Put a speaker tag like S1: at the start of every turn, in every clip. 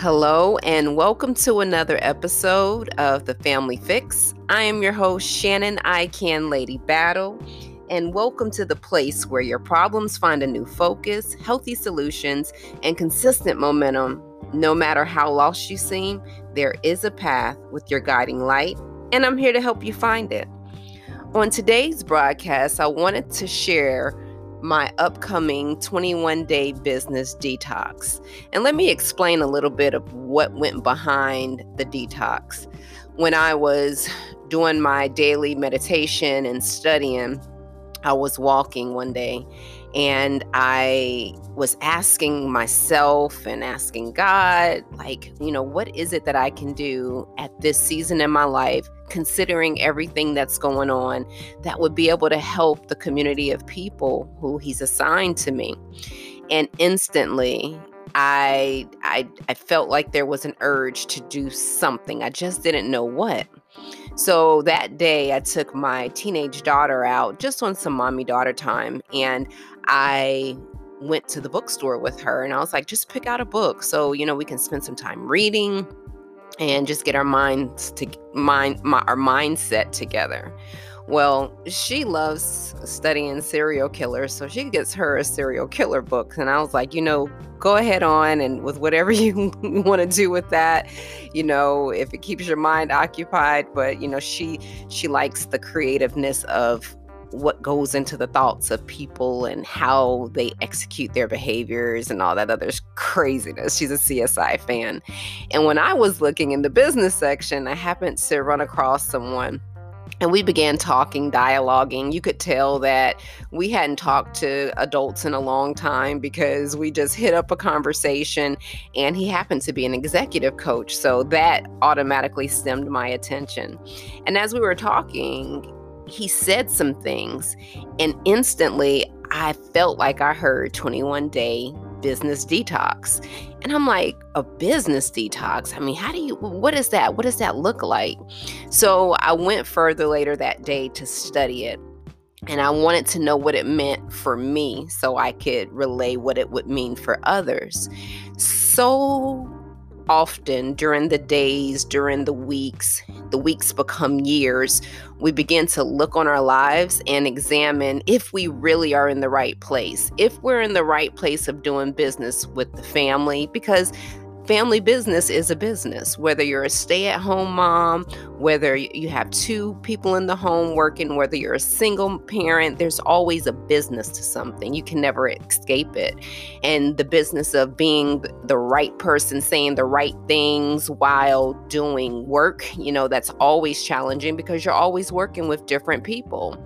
S1: Hello, and welcome to another episode of The Family Fix. I am your host, Shannon I Can Lady Battle, and welcome to the place where your problems find a new focus, healthy solutions, and consistent momentum. No matter how lost you seem, there is a path with your guiding light, and I'm here to help you find it. On today's broadcast, I wanted to share my upcoming 21 day business detox. And let me explain a little bit of what went behind the detox. When I was doing my daily meditation and studying, I was walking one day and I was asking myself and asking God, like, you know, what is it that I can do at this season in my life, considering everything that's going on, that would be able to help the community of people who He's assigned to me? And instantly, I, I I felt like there was an urge to do something. I just didn't know what. So that day, I took my teenage daughter out just on some mommy daughter time, and I went to the bookstore with her and I was like, just pick out a book so, you know, we can spend some time reading and just get our minds to mind my, our mindset together. Well, she loves studying serial killers, so she gets her a serial killer book. And I was like, you know, go ahead on and with whatever you want to do with that, you know, if it keeps your mind occupied. But you know, she she likes the creativeness of what goes into the thoughts of people and how they execute their behaviors and all that other craziness. She's a CSI fan. And when I was looking in the business section, I happened to run across someone and we began talking, dialoguing. You could tell that we hadn't talked to adults in a long time because we just hit up a conversation. And he happened to be an executive coach. So that automatically stemmed my attention. And as we were talking, he said some things, and instantly I felt like I heard 21 day business detox. And I'm like, a business detox? I mean, how do you, what is that? What does that look like? So I went further later that day to study it. And I wanted to know what it meant for me so I could relay what it would mean for others. So often during the days, during the weeks, the weeks become years, we begin to look on our lives and examine if we really are in the right place, if we're in the right place of doing business with the family, because family business is a business, whether you're a stay at home mom, whether you have two people in the home working, whether you're a single parent, there's always a business to something. You can never escape it. And the business of being the right person, saying the right things while doing work, you know, that's always challenging because you're always working with different people.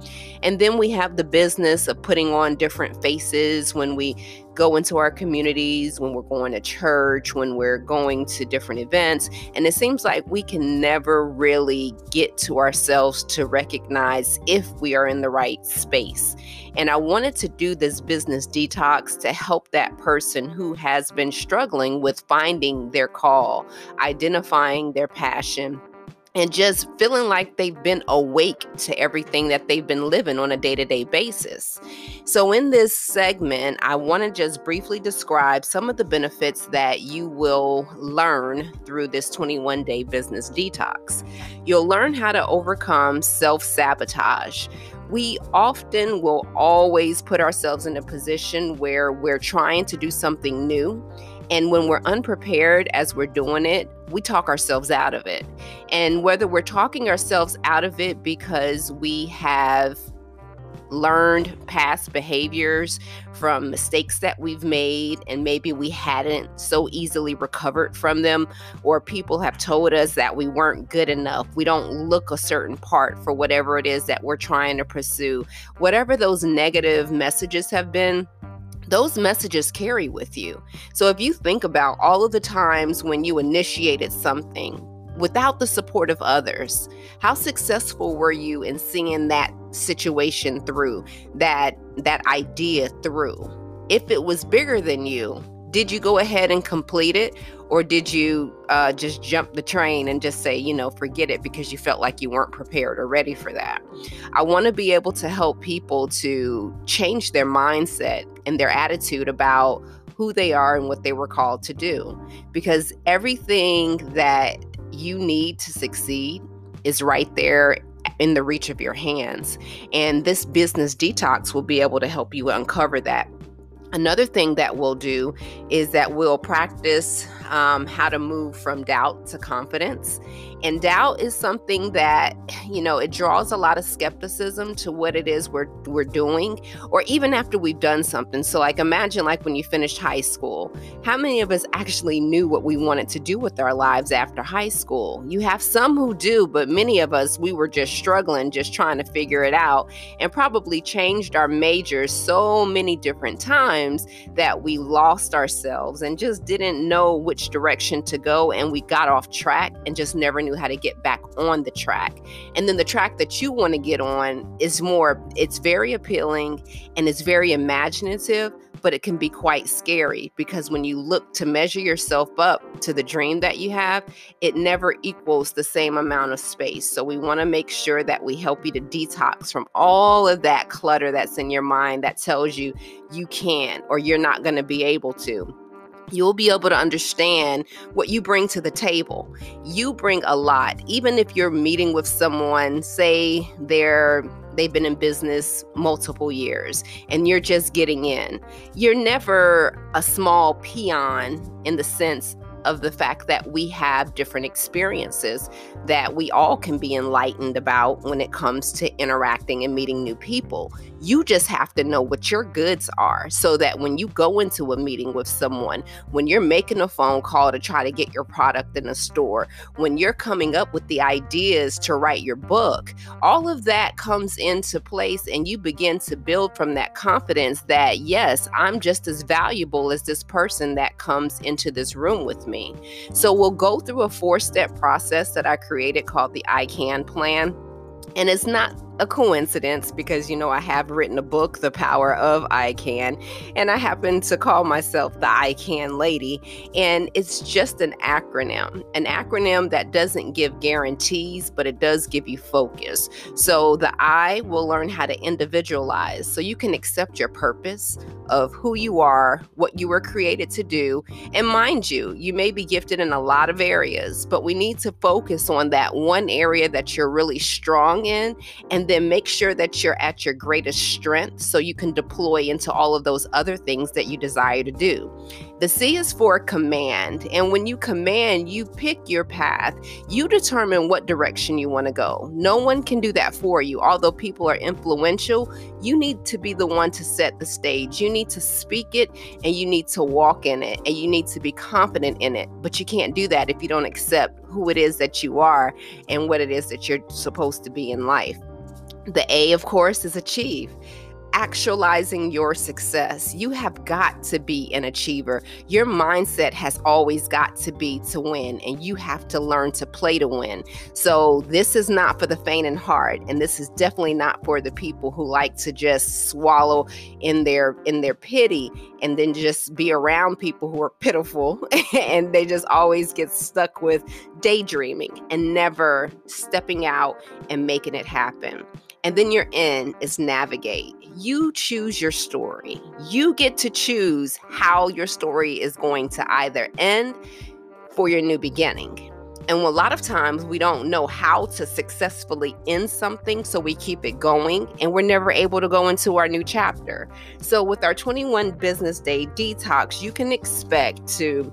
S1: And then we have the business of putting on different faces when we go into our communities, when we're going to church, when we're going to different events. And it seems like we can never really get to ourselves to recognize if we are in the right space. And I wanted to do this business detox to help that person who has been struggling with finding their call, identifying their passion and just feeling like they've been awake to everything that they've been living on a day to day basis. So, in this segment, I want to just briefly describe some of the benefits that you will learn through this 21 day business detox. You'll learn how to overcome self sabotage. We often will always put ourselves in a position where we're trying to do something new and when we're unprepared as we're doing it, we talk ourselves out of it. And whether we're talking ourselves out of it because we have learned past behaviors from mistakes that we've made and maybe we hadn't so easily recovered from them or people have told us that we weren't good enough we don't look a certain part for whatever it is that we're trying to pursue whatever those negative messages have been those messages carry with you. So if you think about all of the times when you initiated something without the support of others, how successful were you in seeing that situation through, that that idea through? If it was bigger than you, did you go ahead and complete it or did you uh, just jump the train and just say you know forget it because you felt like you weren't prepared or ready for that i want to be able to help people to change their mindset and their attitude about who they are and what they were called to do. Because everything that you need to succeed is right there in the reach of your hands. And this business detox will be able to help you uncover that. Another thing that we'll do is that we'll practice um, how to move from doubt to confidence. And doubt is something that, you know, it draws a lot of skepticism to what it is we're we're doing, or even after we've done something. So like imagine like when you finished high school, how many of us actually knew what we wanted to do with our lives after high school? You have some who do, but many of us we were just struggling, just trying to figure it out, and probably changed our majors so many different times that we lost ourselves and just didn't know which direction to go and we got off track and just never knew how to get back on the track. And then the track that you want to get on is more, it's very appealing and it's very imaginative, but it can be quite scary because when you look to measure yourself up to the dream that you have, it never equals the same amount of space. So we want to make sure that we help you to detox from all of that clutter that's in your mind that tells you you can't or you're not going to be able to you'll be able to understand what you bring to the table. You bring a lot. Even if you're meeting with someone, say they're they've been in business multiple years and you're just getting in. You're never a small peon in the sense of the fact that we have different experiences that we all can be enlightened about when it comes to interacting and meeting new people. You just have to know what your goods are so that when you go into a meeting with someone, when you're making a phone call to try to get your product in a store, when you're coming up with the ideas to write your book, all of that comes into place and you begin to build from that confidence that, yes, I'm just as valuable as this person that comes into this room with me. So we'll go through a four step process that I created called the I Can Plan. And it's not a coincidence because you know I have written a book, The Power of I Can, and I happen to call myself the I Can Lady. And it's just an acronym, an acronym that doesn't give guarantees, but it does give you focus. So the I will learn how to individualize so you can accept your purpose of who you are, what you were created to do. And mind you, you may be gifted in a lot of areas, but we need to focus on that one area that you're really strong in and then make sure that you're at your greatest strength so you can deploy into all of those other things that you desire to do. The C is for command. And when you command, you pick your path. You determine what direction you want to go. No one can do that for you. Although people are influential, you need to be the one to set the stage. You need to speak it and you need to walk in it and you need to be confident in it. But you can't do that if you don't accept who it is that you are and what it is that you're supposed to be in life. The A, of course, is achieve actualizing your success. You have got to be an achiever. Your mindset has always got to be to win, and you have to learn to play to win. So, this is not for the faint and heart, and this is definitely not for the people who like to just swallow in their in their pity and then just be around people who are pitiful and they just always get stuck with daydreaming and never stepping out and making it happen. And then your N is navigate. You choose your story. You get to choose how your story is going to either end for your new beginning. And a lot of times we don't know how to successfully end something, so we keep it going and we're never able to go into our new chapter. So, with our 21 business day detox, you can expect to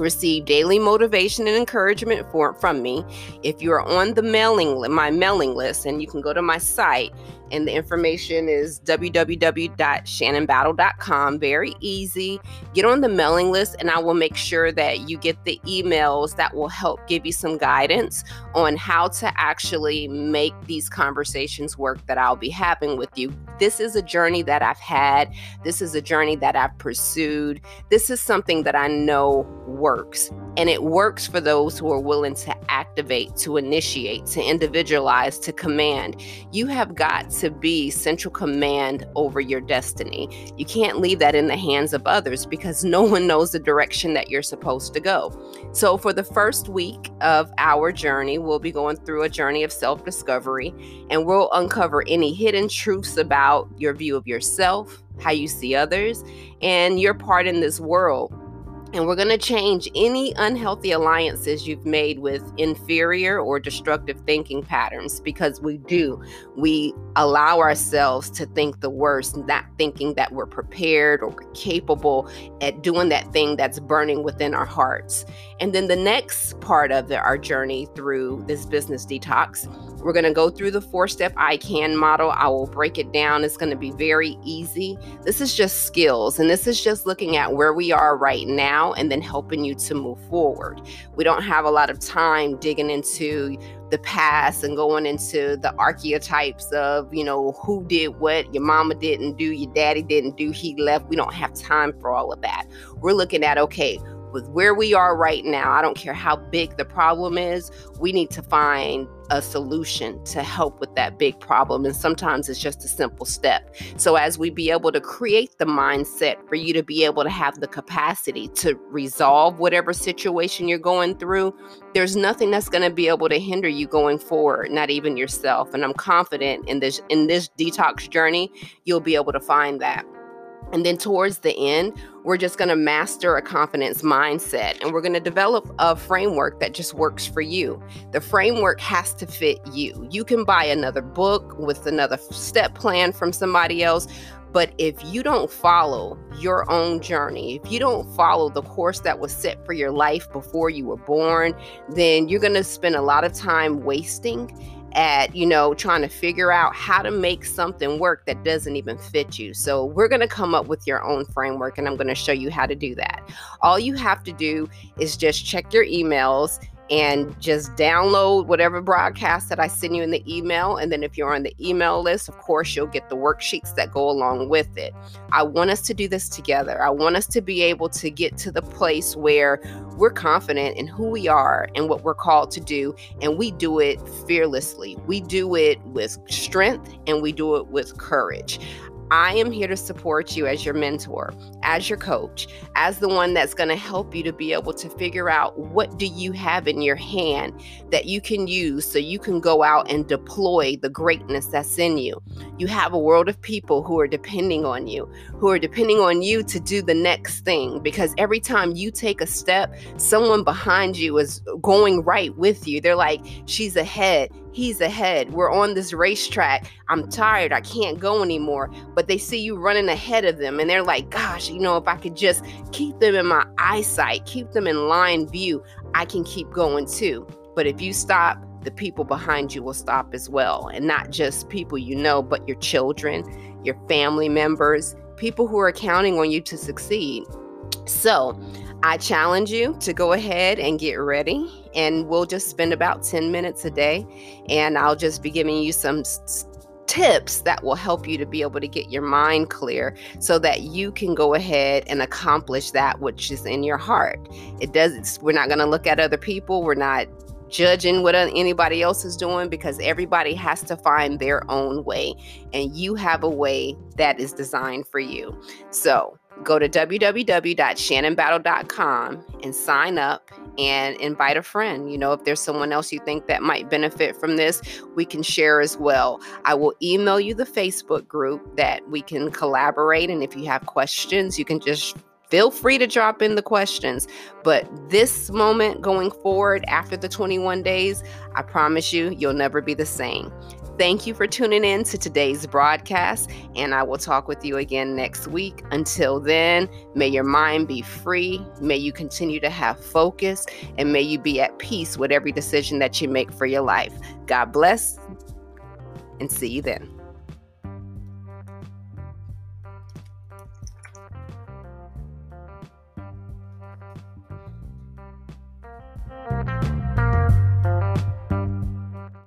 S1: receive daily motivation and encouragement for, from me. If you are on the mailing my mailing list, and you can go to my site, and the information is www.shannonbattle.com. Very easy. Get on the mailing list, and I will make sure that you get the emails that will help give you some guidance on how to actually make these conversations work that I'll be having with you. This is a journey that I've had, this is a journey that I've pursued, this is something that I know works works. And it works for those who are willing to activate, to initiate, to individualize, to command. You have got to be central command over your destiny. You can't leave that in the hands of others because no one knows the direction that you're supposed to go. So, for the first week of our journey, we'll be going through a journey of self discovery and we'll uncover any hidden truths about your view of yourself, how you see others, and your part in this world. And we're going to change any unhealthy alliances you've made with inferior or destructive thinking patterns because we do. We allow ourselves to think the worst, not thinking that we're prepared or capable at doing that thing that's burning within our hearts. And then the next part of the, our journey through this business detox, we're going to go through the four step I can model. I will break it down. It's going to be very easy. This is just skills, and this is just looking at where we are right now and then helping you to move forward. We don't have a lot of time digging into the past and going into the archetypes of, you know, who did what, your mama didn't do, your daddy didn't do, he left. We don't have time for all of that. We're looking at, okay, with where we are right now, I don't care how big the problem is, we need to find a solution to help with that big problem. And sometimes it's just a simple step. So, as we be able to create the mindset for you to be able to have the capacity to resolve whatever situation you're going through, there's nothing that's going to be able to hinder you going forward, not even yourself. And I'm confident in this in this detox journey, you'll be able to find that. And then towards the end, we're just going to master a confidence mindset and we're going to develop a framework that just works for you. The framework has to fit you. You can buy another book with another step plan from somebody else, but if you don't follow your own journey, if you don't follow the course that was set for your life before you were born, then you're going to spend a lot of time wasting at you know trying to figure out how to make something work that doesn't even fit you. So we're going to come up with your own framework and i'm going to show you how to do that. All you have to do is just check your emails and just download whatever broadcast that I send you in the email. And then if you're on the email list, of course, you'll get the worksheets that go along with it. I want us to do this together. I want us to be able to get to the place where we're confident in who we are and what we're called to do. And we do it fearlessly. We do it with strength and we do it with courage. I am here to support you as your mentor, as your coach, as the one that's going to help you to be able to figure out what do you have in your hand that you can use so you can go out and deploy the greatness that's in you. You have a world of people who are depending on you, who are depending on you to do the next thing because every time you take a step, someone behind you is going right with you. They're like, she's ahead he's ahead. We're on this racetrack. I'm tired. I can't go anymore. But they see you running ahead of them and they're like, gosh, you know, if I could just keep them in my eyesight, keep them in line view, I can keep going too. But if you stop, the people behind you will stop as well. And not just people you know, but your children, your family members, people who are counting on you to succeed. So, I challenge you to go ahead and get ready, and we'll just spend about 10 minutes a day. And I'll just be giving you some s- tips that will help you to be able to get your mind clear so that you can go ahead and accomplish that which is in your heart. It does, we're not going to look at other people, we're not judging what anybody else is doing because everybody has to find their own way and you have a way that is designed for you. So, go to www.shannonbattle.com and sign up and invite a friend. You know, if there's someone else you think that might benefit from this, we can share as well. I will email you the Facebook group that we can collaborate. And if you have questions, you can just feel free to drop in the questions. But this moment going forward after the 21 days, I promise you, you'll never be the same. Thank you for tuning in to today's broadcast, and I will talk with you again next week. Until then, may your mind be free, may you continue to have focus, and may you be at peace with every decision that you make for your life. God bless, and see you then.